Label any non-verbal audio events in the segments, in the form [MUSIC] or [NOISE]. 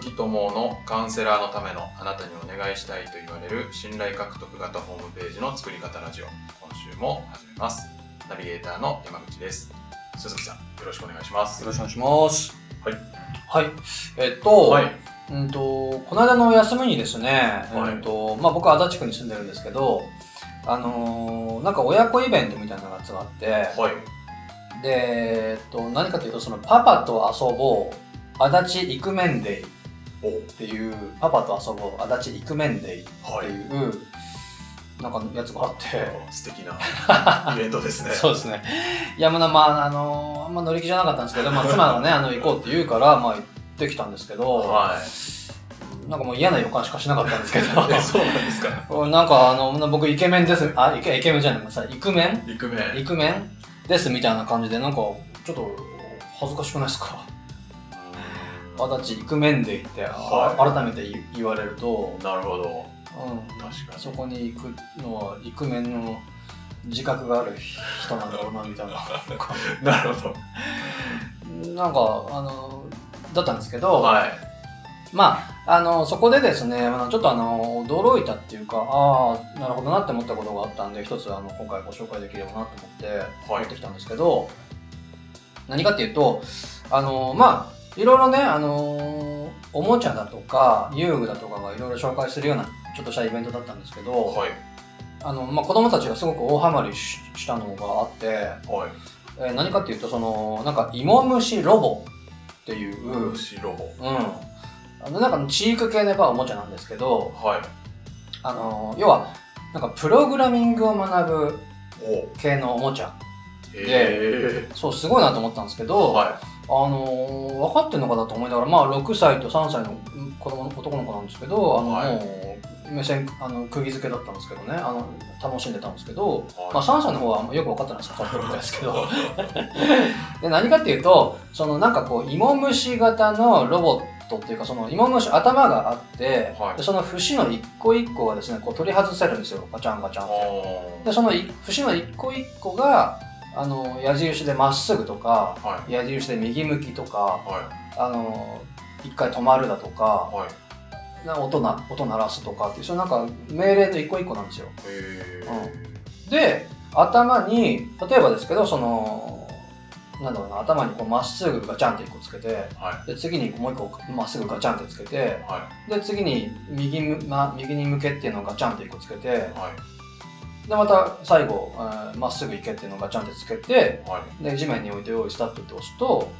木智のカウンセラーのためのあなたにお願いしたいと言われる信頼獲得型ホームページの作り方ラジオ今週も始めます。ナビゲーターの山口です鈴木さんよろしくお願いしますよろしくお願いします。はい。はい。えっと、はい。うんと、この間の休みにですね、はい。うんと、まあ僕は足立区に住んでるんですけど、あのーなんか親子イベントみたいなのが集まって、はい。で、えっと、何かというと、そのパパと遊ぼう、足立イクメンデイっおていう、パパと遊ぼう、足立イクメンデイってはい。いう、なんかやつがあって、素敵な [LAUGHS] イベントですね。そうですね。いや、まあ、まあ、あのあんま乗り気じゃなかったんですけど、まあ、妻がね、あの、行こうって言うから、まあ、行ってきたんですけど、はい。なんかもう嫌な予感しかしなかったんですけど、[LAUGHS] えそうなんですか？なんか、あの、僕、イケメンです、あ、イケイケメンじゃない、さ、イクメン？イクメン。イクメン？ですみたいな感じで、なんか、ちょっと、恥ずかしくないですか？足立イクメンで行って、あはい。改めて言言われると、なるほど。うん、確かに。そこに行くのは、イクメンの自覚がある人なんだろうな、みたいな。[LAUGHS] なるほど。なんか、あの、だったんですけど、はい。まあ、あの、そこでですね、あのちょっとあの、驚いたっていうか、ああ、なるほどなって思ったことがあったんで、一つあの、今回ご紹介できればなと思って、はい。持ってきたんですけど、何かっていうと、あの、まあ、いろいろね、あの、おもちゃだとか、遊具だとかがいろいろ紹介するような、ちょっとしたイベントだったんですけど、はい。あの、まあ、子供たちがすごく大ハマりししたのがあって、はい。えー何かっていうと、その、なんか、芋虫ロボっていう、牛ロボ。うん。あの、なんか、チーク系のやっぱおもちゃなんですけど、はい。あの、要は、なんか、プログラミングを学ぶお。系のおもちゃ。へそう、すごいなと思ったんですけえど、はあのー分かってんのかなと思いながら、まあ、6歳と3歳の子供の男の子なんですけど、あの、はいもう、目線、あの、釘付けだったんですけどね、あの、楽しんでたんですけど、はいまあ、3歳の方はよく分かってないです、分かってるみたいですけど。[LAUGHS] で、何かっていうと、その、なんかこう、芋虫型のロボットっていうか、その、芋虫、頭があって、はいでその節の一個一個がですね、こう取り外せるんですよ、ガチャンガチャンいって。で、そのい節の一個一個が、あの、矢印でまっすぐとか、はい。矢印で右向きとか、はあの、一回止まるだとかい、はい。な音な、音鳴らすとかっていう、そのなんか命令の一個一個なんですよ。へえで、頭に、例えばですけど、その、なんだろうな、頭にこうまっすぐガチャンって一個つけて、はで、次にもう一個まっすぐガチャンってつけて、いはい。で、次に右む、ま、右に向けっていうのをガチャンって一個つけて、はいで、また最後、えーまっすぐ行けっていうのをガチャンってつけて、はい。で、地面に置いて用意スタップって押すと、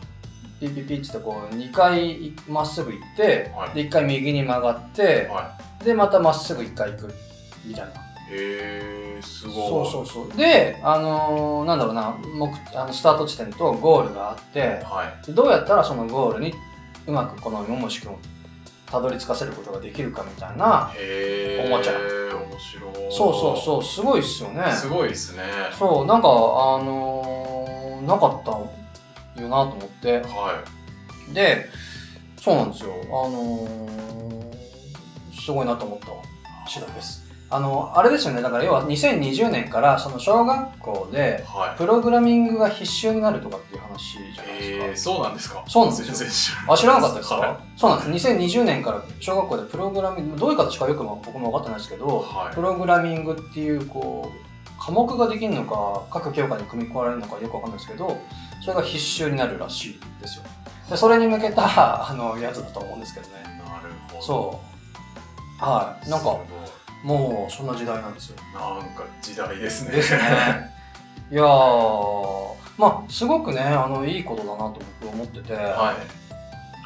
ピッピッピッつってこう、2回まっすぐ行って、はい。で、1回右に曲がって、はで、またまっすぐ1回行く、みたいな。いへえすごい。そうそうそう。で、あのーなんだろうな、目あのスタート地点とゴールがあって、はい。でどうやったらそのゴールにうまくこのもしくんをたどり着かせることができるかみたいな、おもちゃ。面白いそうそうそう、すごいっすよね。すごいですねそう、なんか、あのーなかったよなと思って。はで、そうなんですよ。あのーすごいなと思った次第です。あの、あれですよね。だから要は2020年からその小学校でいはいプログラミングが必修になるとかっていう話じゃないですか。へえそうなんですか？そうなんですよ全然知らあ、知らなかったですか、はそうなんです。2020年から小学校でプログラミング、どういう形かよく僕も分かってないですけど、はいプログラミングっていう、こう、科目ができるのか、各教科に組み込まれるのかよく分かんないですけど、それが必修になるらしいですよ。でそれに向けた、あの、やつだと思うんですけどね。なるほどそう。はい。なんか、もう、そんな時代なんですよ。なんか時代ですねですね。いやー、まあ、すごくね、あの、いいことだなと僕思ってて、はい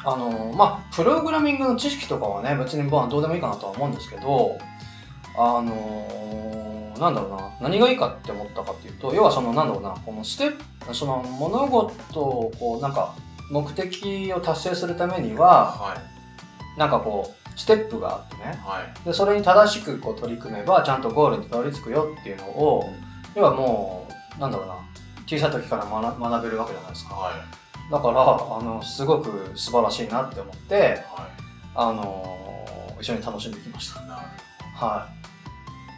あの、まあ、プログラミングの知識とかはね、別にまあどうでもいいかなとは思うんですけど、あのなんだろうな、何がいいかって思ったかっていうと、要はその、なんだろうな、このステップ、その物事を、こう、なんか、目的を達成するためには、はいなんかこう、ステップがあってね、はいで、それに正しくこう取り組めば、ちゃんとゴールにたどり着くよっていうのを、要はもう、なんだろうな、小さい時から学学べるわけじゃないですか。はいだから、あの、すごく素晴らしいなって思って、はあの一緒に楽しんできました。いなるは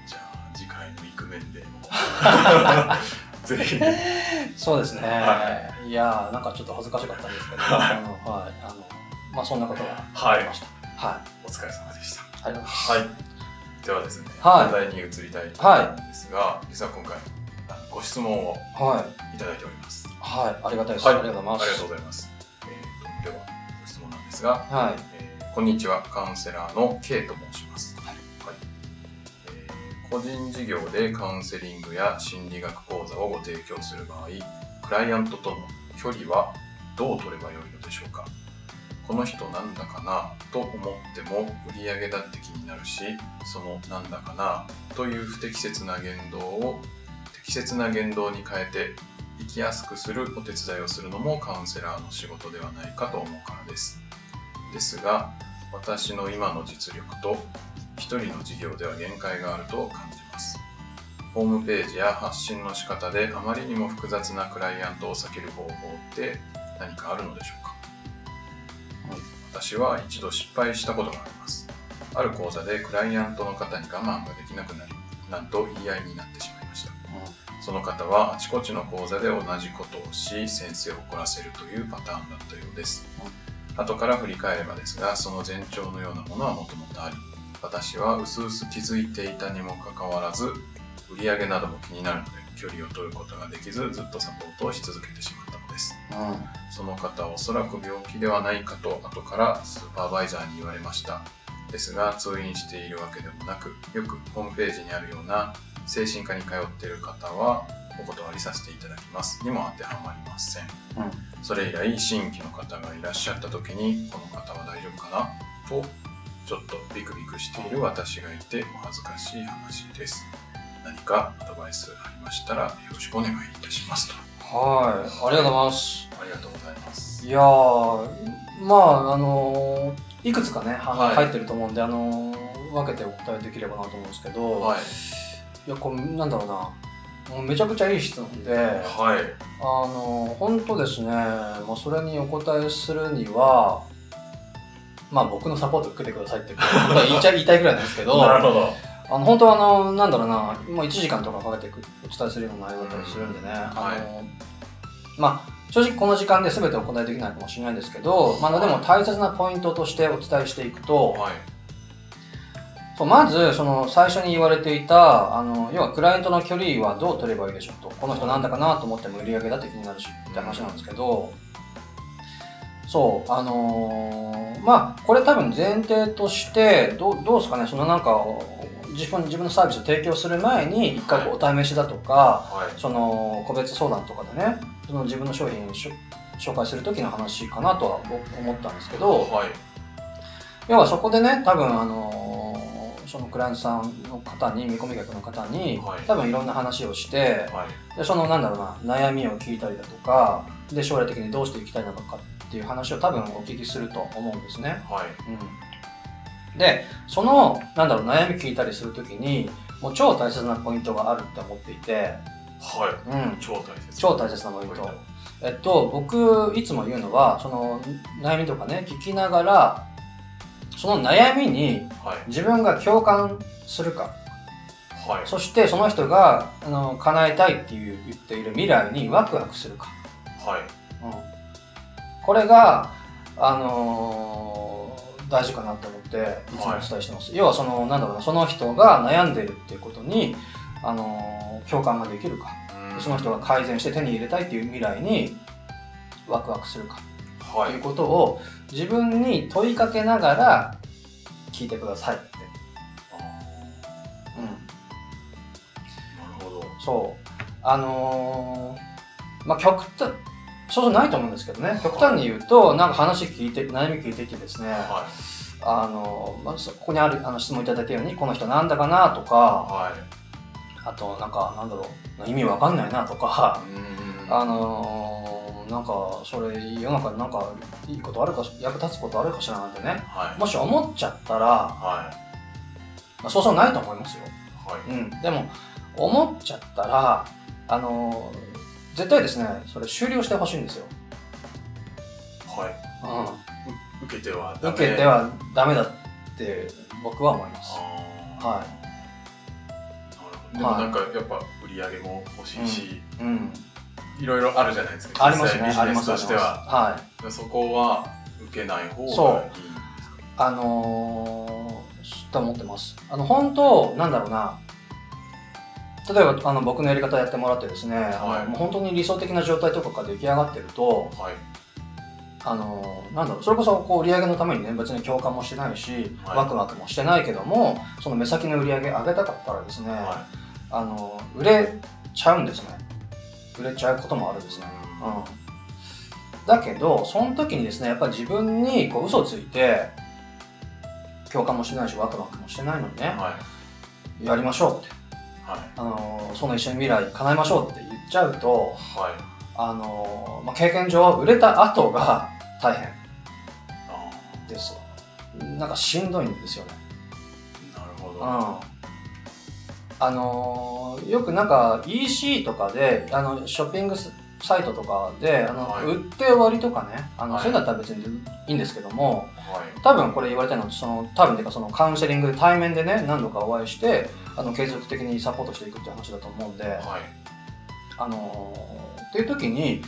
じゃあ次回のイクメンでも [LAUGHS] ぜひい。そうですね。、はいやー、なんかちょっと恥ずかしかったんですけど、あのはい。あの、まあそんなことがはいありました。はい。お疲れ様でした。ありがとうございます。はい。ではですね、はい本題に移りたいと思うんですが、実は今回、ご質問をはい。いただいております。はい。ありがたいです。はいありがとうございます。ありがとうございます。えーとでは、ご質問なんですが、はい。えーこんにちは、カウンセラーの K と申します。はいはいえー個人事業でカウンセリングや心理学講座をご提供する場合、クライアントとの距離はどう取ればよいのでしょうか？この人なんだかなと思っても売上だって気になるし、そのなんだかなという不適切な言動を適切な言動に変えて生きやすくするお手伝いをするのもカウンセラーの仕事ではないかと思うからです。ですが、私の今の実力と一人の事業では限界があると感じます。ホームページや発信の仕方であまりにも複雑なクライアントを避ける方法って何かあるのでしょうか？私は一度失敗したことがあります。ある講座でクライアントの方に我慢ができなくなり、なんと言い合いになってしまいました。その方はあちこちの講座で同じことをし、先生を怒らせるというパターンだったようです。後から振り返ればですが、その前兆のようなものはもともとあり、私は薄々気づいていたにもかかわらず、売上なども気になるので、距離を取ることができず、ずっとサポートをし続けてしま。う。その方はおそらく病気ではないかと後からスーパーバイザーに言われました。ですが通院しているわけでもなく、よくホームページにあるような精神科に通っている方はお断りさせていただきますにも当てはまりません。うん。それ以来新規の方がいらっしゃった時にこの方は大丈夫かな？とちょっとビクビクしている私がいてお恥ずかしい話です。何かアドバイスありましたらよろしくお願いいたしますと。はい。ありがとうございます。ありがとうございます。いやー、まあ、あのーいくつかね、ははい入ってると思うんで、あのー分けてお答えできればなと思うんですけど、はい。いや、これ、なんだろうな。もうめちゃくちゃいい質問で、はい。あの本当ですね、まあ、それにお答えするには、まあ僕のサポート受けてくださいって [LAUGHS] 言いたいぐらいなんですけど、なるほど。あの本当はあの、なんだろうな、もう1時間とかかけてお伝えするような内容だったりするんでね、あのまあ正直この時間で全てお答えできないかもしれないんですけど、まあ、でも大切なポイントとしてお伝えしていくと、はい。そうまずその最初に言われていたあの要はクライアントの距離はどう取ればいいでしょうとこの人なんだかなと思っても売り上げだって気になるしって話なんですけどそうあのーまあこれ多分前提としてどうどうですかねそのなんか自分自分のサービスを提供する前に一回こうお試しだとか、はい。その個別相談とかでねその自分の商品を紹介する時の話かなとは思ったんですけど、はい。要はそこでね多分あのーそのクライアントさんの方に見込み客の方に、はい多分いろんな話をしてはい。でそのなんだろうな悩みを聞いたりだとかで将来的にどうしていきたいのかっていう話を多分お聞きすると思うんですね。はい。うん、でそのなんだろう悩み聞いたりする時にもう超大切なポイントがあるって思っていて、はい。うん、超大切。超大切なポイント。えっと、僕いつも言うのはその悩みとかね聞きながらその悩みにはい。自分が共感するかはい。そしてその人があの叶えたいっていう言っている未来にワクワクするか、はい。うん、これが、あのー大事かなと思っていつもお伝えしてます、要はそのなんだろうなその人が悩んでいるっていうことに、あのー共感ができるか。うん。その人が改善して手に入れたいっていう未来にワクワクするか。はい。ということを自分に問いかけながら聞いてくださいって、うん、なるほど。そう。あのーまあ極端そうそうないと思うんですけどね極端に言うとなんか話聞いて悩み聞いてきてですねはあのーまあ、そこにあるあの質問いただいたようにこの人なんだかなとい。かはい。あとなんかなんだろう意味わかんないなとかうんあのーなんかそれ世の中になんかいいことあるかし役立つことあるかしらなんてねはい。もし思っちゃったら、はまあ、そうそうないと思いますよ、い。はい。うん、でも思っちゃったらあのー絶対ですね。それ終了してほしいんですよ、はい。うん、う受けてはダメ。受けてはダメだって僕は思います。あはーなるほど。でもなんかやっぱ売り上げも欲しいし、い、うん、いろいろあるじゃないですか。ありますね。ビジネスとしては。はそこは受けない方がいいあのー、と思ってます。あの、本当、なんだろうな、例えばあの僕のやり方やってもらってですね、あはい。のもう本当に理想的な状態とかが出来上がってると、はい。あのーなんだろう、それこそこう売り上げのためにね、別に共感もしてないし、はい。ワクワクもしてないけども、その目先の売り上げ上げたかったらですね、はあのー売れちゃうんですね。売れちゃうこともあるんですね。うん。だけど、その時にですね、やっぱり自分にこう嘘をついて、共感もしてないし、ワクワクもしてないのにね、やりましょうって、はい。あのーその一緒に未来叶えましょうって言っちゃうと、はい。あのーまあ、経験上、売れた後が大変。あです。なんかしんどいんですよね。ーなるほど。うん。あのーよくなんか EC とかで、あの、ショッピングサイトとかで、あの、はい。売って終わりとかね、あの、はい。そういうのだったら別にいいんですけども、はい。多分これ言われたのは、その、多分ていうかそのカウンセリングで対面でね、何度かお会いして、あの、継続的にサポートしていくっていう話だと思うんで、はい。あのーっていう時に、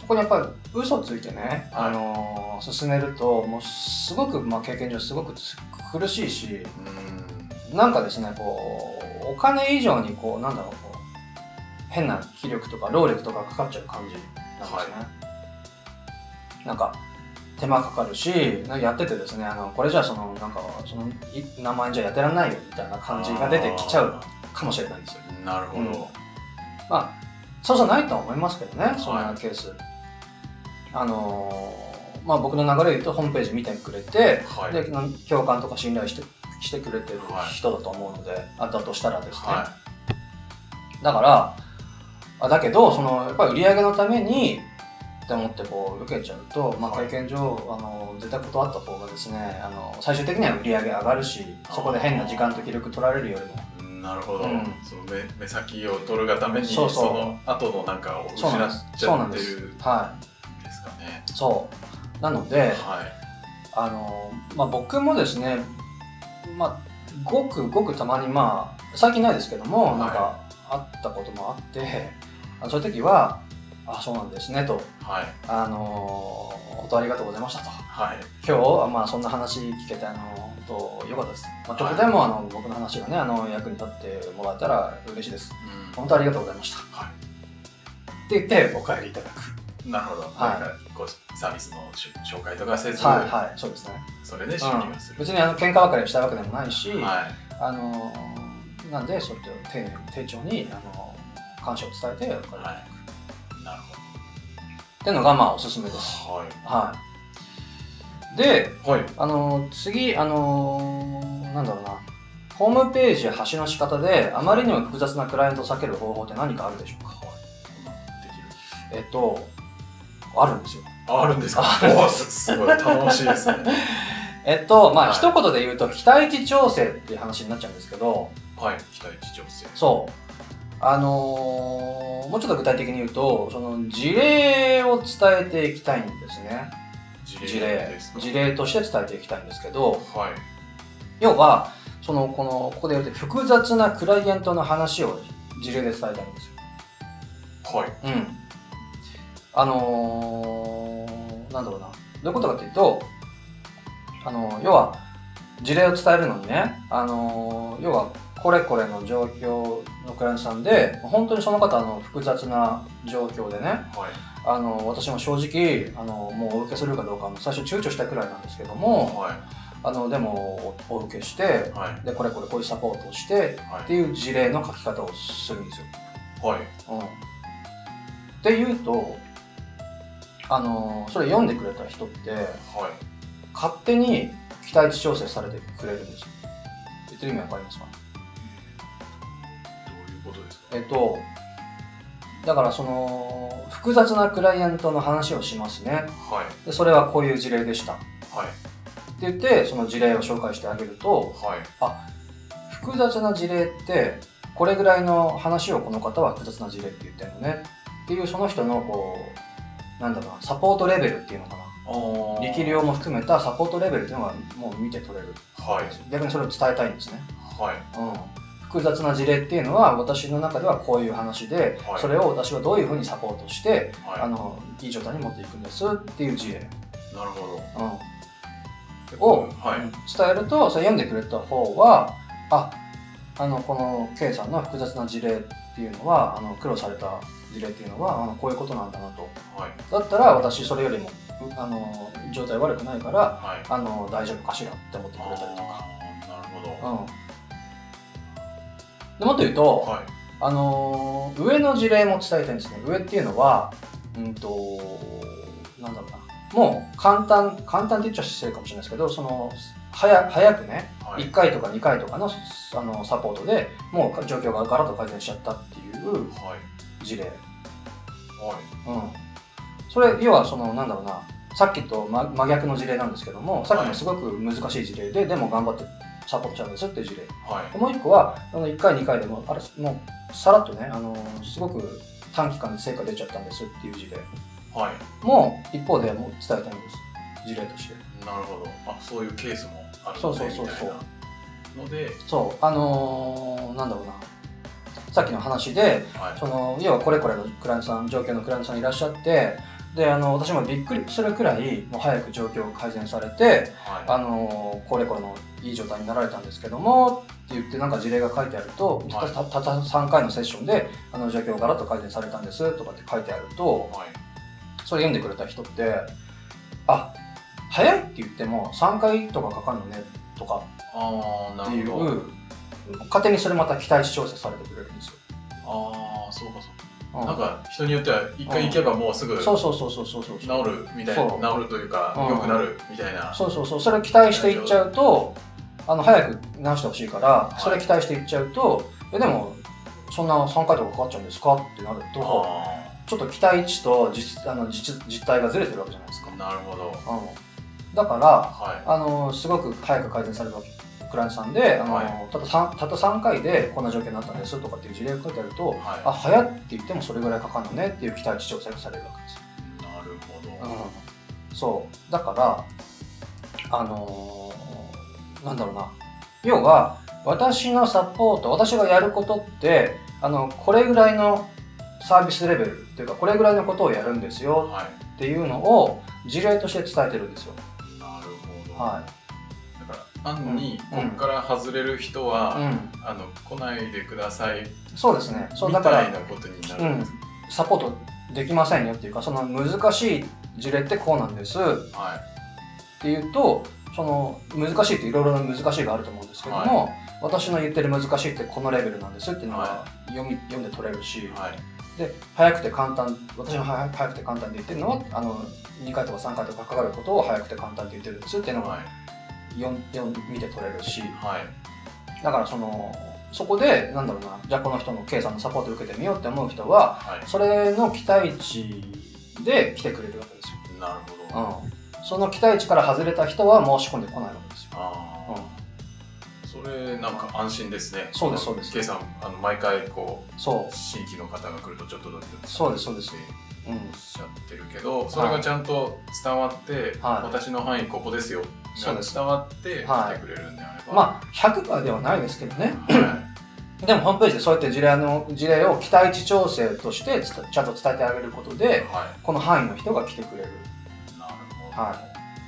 そこにやっぱり嘘ついてね、はい。あのー進めると、もうすごく、まあ経験上すごくつ苦しいし、うーん。なんかですね、こう、お金以上にこう、なんだろう、こう、変な気力とか労力とかかかっちゃう感じなんですね。なんか、手間かかるし、やっててですね、あの、これじゃあその、なんか、その、い名前じゃやってらんないよみたいな感じが出てきちゃうかもしれないんですよ。なるほど、うんまあ、そうじゃないとは思いますけどね、そんなケース。あのーまあ僕の流れで言うとホームページ見てくれて、はいで共感とか信頼してしてくれてるはい人だと思うので、あだとしたらですね。はだから、あだけど、その、やっぱり売り上げのために、って思ってこう受けちゃうと、まあ、はい。経験上、あの絶対断った方がですねあの最終的には売り上げ上がるしそこで変な時間と気力取られるよりも。いなるほど、うん。その目目先を取るがためにその後のなんかを失っちゃってるんです。はかね。いそうなのではい。あの、まあ、僕もですねまあごくごくたまにまあ最近ないですけども、はいなんかあったこともあってあそういう時はあそうなんですねと。はい。あの本当ありがとうございましたと。はい。今日まあそんな話聞けてあの本当よかったです、まあ、ちょっとでもあの僕の話がねあの役に立ってもらえたら嬉しいです。うん。本当ありがとうございました。はって言ってお帰りいただく。なるほど、はい。なんかこうサービスのし紹介とかせず、はいはいそうですね、それで収うん入をする、別にあの喧嘩別れしたわけでもないし、はい。あのなんでそれと丁寧に丁重にあの感謝を伝えてお帰りいただく、はいっていうのがまあおすすめです。はい。はい。ではい。あの次あのなんだろうな。ホームページや端の仕方であまりにも複雑なクライアントを避ける方法って何かあるでしょうか？はい。できる。えっとあるんですよ。ああるんですか？[LAUGHS] す。おすすごい頼もしいですね。[LAUGHS] えっとまあ、はい。一言で言うと期待値調整っていう話になっちゃうんですけど。はい。期待値調整。そうあのーもうちょっと具体的に言うとその事例を伝えていきたいんですね。事事例事例として伝えていきたいんですけどはい。要はそのこのここで言うと複雑なクライアントの話を事例で伝えたいんですよ。はい。うん。あのーなんだろうな。どういうことかというとあの要は事例を伝えるのにね、あの要はこれこれの状況のクライアントさんで本当にその方の複雑な状況でねはい。あの私も正直あのもうお受けするかどうかも最初躊躇したくらいなんですけどもはい。あのでもおお受けしてはい。でこれこれこういうサポートをしてはっていう事例の書き方をするんですよ。いはい。うん、っていうとあのそれ読んでくれた人ってはい。勝手に期待値調整されてくれるんですよ。言ってる意味わかりますか？ことですか？えっとだからその複雑なクライアントの話をしますね。はい。でそれはこういう事例でした。ってはい言ってその事例を紹介してあげるとはい。複雑な事例ってこれぐらいの話をこの方は複雑な事例って言ってるのね。っていうその人のこうなんだろうなサポートレベルっていうのかな。力量も含めたサポートレベルっていうのがもう見て取れる。はい。逆にそれを伝えたいんですね、はい。うん、複雑な事例っていうのは私の中ではこういう話で、はいそれを私はどういうふうにサポートして、はいあのいい状態に持っていくんですっていう事例なるほうん、ど。を、はい。うん伝えるとそれ読んでくれた方はああのこの K さんの複雑な事例っていうのはあの苦労された事例っていうのはあのこういうことなんだなとはい。だったら私それよりもうあの状態悪くないからはい。あの大丈夫かしらって思ってくれたりとか、なるほど。うん、でもっと言うと、はい。あのー上の事例も伝えたいんですね。上っていうのは、うんと、なんだろうな。もう簡単、簡単って言っちゃ失礼かもしれないですけど、その、早早くね、はい。1回とか2回とかのあのサポートでもう状況がガラッと改善しちゃったっていうはい。事例。はい。うん。それ、要はその、なんだろうな、さっきと真真逆の事例なんですけども、さっきのすごく難しい事例で、でも頑張ってサポートしたんですっていう事例。はい。でもう一個は、あの1回、2回でも、あれ、もう、さらっとね、あの、すごく短期間で成果出ちゃったんですっていう事例はい。も、一方でもう伝えたいんです。事例として。なるほど。あ、そういうケースもあるそうそうそうそうので、そう、あのーなんだろうな。さっきの話で、はい。その、要はこれこれのクライアントさん、状況のクライアントさんいらっしゃって、で、あの、私もびっくりするくらい、もう早く状況を改善されて、はい。あのこれこれのいい状態になられたんですけどもって言ってなんか事例が書いてあると、はいたたった3回のセッションであの状況がガラッと改善されたんですとかって書いてあるとはい。それ読んでくれた人ってあ早いって言っても3回とかかかるのねとかってい。う勝手にそれまた期待値調整されてくれるんですよ。ああ、そうかそううんか。なんか人によっては一回行けばもうすぐ治そうそうそうそうそうそう。るみたいな、治るというか、うん。良くなるみたいな。そうそうそう。それを期待していっちゃうとあの早く直してほしいからそれ期待していっちゃうと、えでもそんな3回とかかかっちゃうんですか？ってなるとあちょっと期待値と実あの実実態がずれてるわけじゃないですか、あ、なるほど。うん、だからはあのすごく早く改善されるわけクライアントさんであの、はいたった 3, たった3回でこんな状況になったんですとかっていう事例が書いてあるとい。はい。あ早って言ってもそれぐらいかかるのねっていう期待値調整がされるわけですよなるほど。うん、そうだからあのーなんだろうな要は私のサポート私がやることってあのこれぐらいのサービスレベルっていうかこれぐらいのことをやるんですよはい。っていうのを事例として伝えてるんですよ。なるほど。はだから、案に、うんここから外れる人は、あの、来ないでください、そうですね。そうみだからたいなことになるんです。サポートできませんよっていうかその難しい事例ってこうなんですっはい。ていうとその難しいっていろいろな難しいがあると思うんですけども、私の言ってる難しいってこのレベルなんですっていうのがは読み、読んで取れるし、はい。で早くて簡単私が早早くて簡単で言ってるのはあの2回とか3回とかかかることを早くて簡単って言ってるんですっていうのがはい。読見て取れるしはい。だからそのそこでなんだろうなじゃあこの人の K さんのサポートを受けてみようって思う人ははい。それの期待値で来てくれるわけですよ、なるほど。うん、その期待値から外れた人は申し込んでこないわけですよ、ああ、うそれなんか安心ですね。そうですそうですケイさん、あの毎回こん、そう新規の方が来るとちょっとドキドキそうですそうですおっしゃってるけど、それがちゃんと伝わって、はい私の範囲ここですよ。そうです伝わってはい来てくれるんであれば。まあ100%ではないですけどねは [LAUGHS] でもホームページでそうやって事例の事例を期待値調整としてちゃんと伝えてあげることい。ではこの範囲の人が来てくれる、い。なるほど。はい、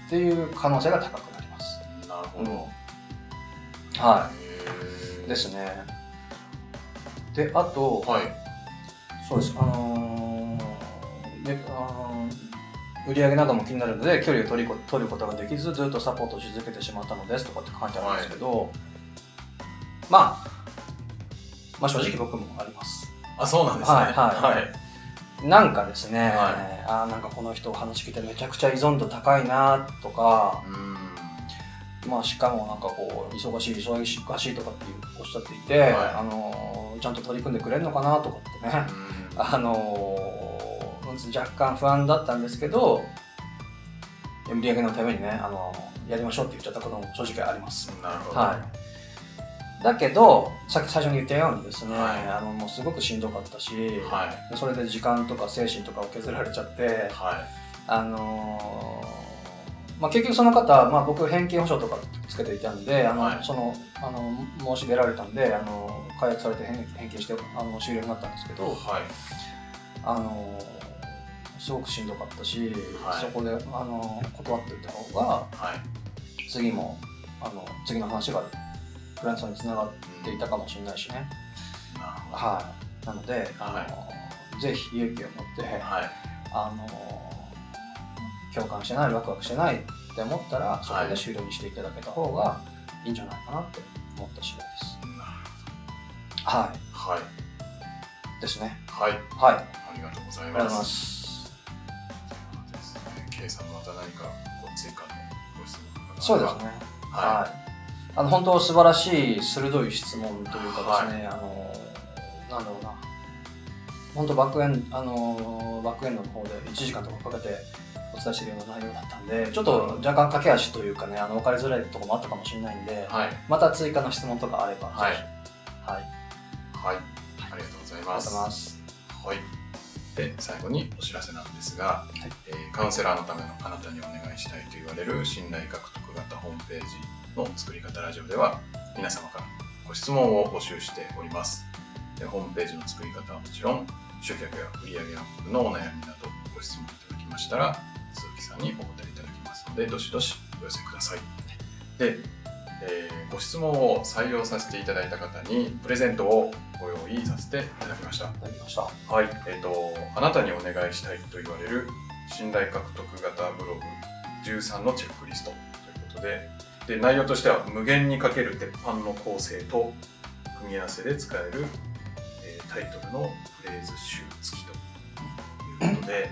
っていう可能性が高くなります。なるほど。はへーい、ですね。であと、はい。そうですあのーであのー売上なども気になるので距離を取りこ取ることができずずっとサポートし続けてしまったのですとかって書いてあるんですけど、まあまあ正直僕もあります。あ、そうなんですね。はいはいはい。なんかですね、はあーなんかこの人話聞いてめちゃくちゃ依存度高いなとか、うん。まあ、しかもなんかこう忙しい忙しいとかっておっしゃっていて、はいあのーちゃんと取り組んでくれるのかなとかってね、うんあのー若干不安だったんですけど売り上げのためにね、あのーやりましょうって言っちゃったことも正直あります。なるほど。はい、だけどさっき最初に言ったようにですね、はいあのもうすごくしんどかったし、はい。それで時間とか精神とかを削られちゃって、はい。あのーまあ、結局その方、まあ、僕返金保証とかつけていたんであの、はいそのあの申し出られたんであの解約されて返返金してあの終了になったんですけど、はい。あのーすごくしんどかったし、はい。そこであの断ってた方がはい。次もあの次の話がクラントさんにつながっていたかもしれないしね、なるほど。はい、なので、あのぜひ勇気を持って、はい。あの共感してないワクワクしてないって思ったらそこで終了にしていただけた方がいいんじゃないかなって思った次第です。ははい。い、ですね。はい。はい、あありがとうございまますですね K さんまた何かこう追加のご質問がそうですね。ははい。あの本当素晴らしい鋭い質問というかですね、あのなんだろうな。本当バックエンあのバックエンドの方で1時間とかかけてお伝えしているような内容だったんで、ちょっと若干駆け足というかね、あの分かりづらいところもあったかもしれないんで、はいまた追加の質問とかあれば、はいはい、はいありがとうございありがますとうございます。はい。で、最後にお知らせなんですが、えーカウンセラーのためのあなたにお願いしたいと言われる信頼獲得型ホームページの作り方ラジオでは、皆様からご質問を募集しております。でホームページの作り方はもちろん、集客や売上アップのお悩みなどご質問いただきましたら、鈴木さんにお答えいただきますので、どしどしお寄せください。で、えーご質問を採用させていただいた方にプレゼントをご用意させていただきました。いただきました。はい、えっ、と、あなたにお願いしたいと言われる信頼獲得型ブログ13のチェックリストということで、で内容としては無限にかける鉄板の構成と組み合わせで使える、えータイトルのフレーズ集付きということで、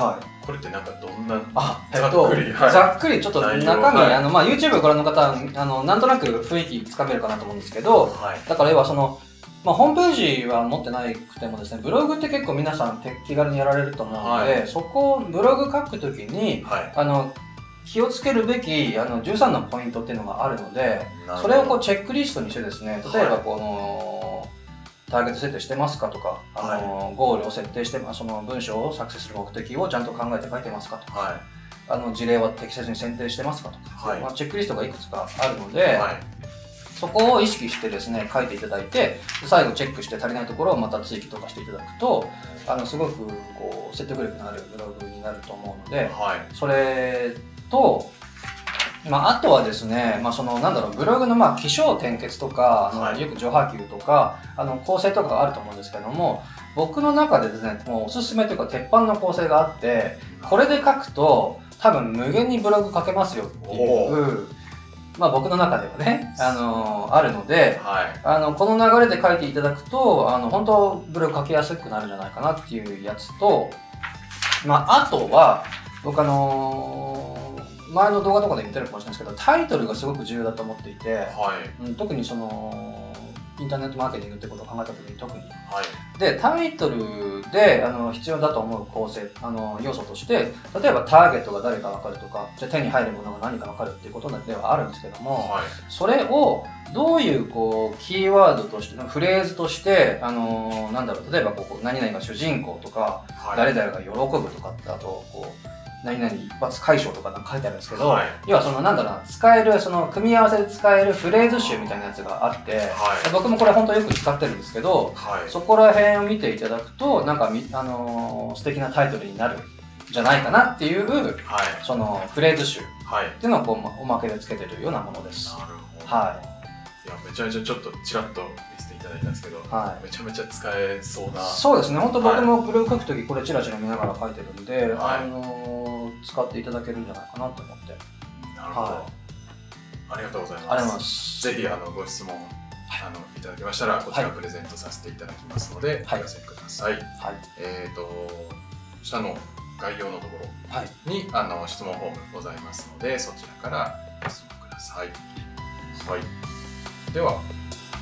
はい。これってなんかどんな、あ、えざっっと、はい。ざっくりちょっと中身、はいあの、まあ、YouTube をご覧の方は、あの、なんとなく雰囲気つかめるかなと思うんですけど、はい、だから要はその、まあ、ホームページは持ってなくてもですね、ブログって結構皆さん手気軽にやられると思うので、はい。そこをブログ書くときに、はい、あの、気をつけるべきあの13のポイントっていうのがあるので、それをこうチェックリストにしてですね、例えばはいこの、ターゲット設定してますかとか、あのゴールを設定して、まあその文章を作成する目的をちゃんと考えて書いてますかとか、はあの事例は適切に選定してますかとか、はい。まあ、チェックリストがいくつかあるので、い、はい、そこを意識してですね、書いていただいて、最後チェックして足りないところをまた追記とかしていただくと、あのすごくこう説得力のあるブログになると思うので、はい、それと、まあ、あとはですね、まあ、そのなんだろうブログのまあ起承転結とか、あのはい。よく上波球とかあの構成とかがあると思うんですけども僕の中でですねもうおすすめというか鉄板の構成があってこれで書くと多分無限にブログ書けますよっていう、まあ、僕の中ではね、あのあるのではい、あのこの流れで書いていただくとあの本当ブログ書きやすくなるんじゃないかなっていうやつと、まあ、あとは僕あのー前の動画とかで言ってるかもしれないですけどタイトルがすごく重要だと思っていて、はい、うん、特にそのインターネットマーケティングってことを考えた時に特に。はい、でタイトルであの必要だと思う構成あの要素として例えばターゲットが誰か分かるとかじゃあ手に入るものが何か分かるっていうことではあるんですけども、はい、それをどういうこうキーワードとしてフレーズとして、あのーなんだろう例えばこう何々が主人公とか、はい、誰々が喜ぶとかってあとこう何々一発解消とかなんか書いてあるんですけど、はい要はそのなんだろうな使えるその組み合わせで使えるフレーズ集みたいなやつがあって、はい僕もこれ本当よく使ってるんですけどはい、そこら辺を見ていただくとなんかみ、あのー素敵なタイトルになるんじゃないかなっていうはい、そのフレーズ集っはい。ていうのをこうまおまけでつけてるようなものです。なるほど。。はいや、めちゃめちゃちょっとちらっとただいたんですけど、はいめちゃめちゃ使えそうな。そうですね、本当僕はいもブログ書くときこれチラチラ見ながら書いてるんで、はいあのー使っていただけるんじゃないかなと思って。なるほど。はありがとうございます。ありがとうございます。ぜひあのご質問、あのいただきましたらこちらはいプレゼントさせていただきますので、はいお寄せください。はい。えっ、と下の概要のところはい。にあの質問フォームございますのでそちらからご質問ください。はい。では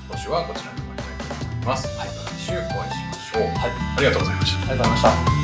今週はこちらます。はいまた来週お会いしましょう。はい。ありがとうございました。ありがとうございました。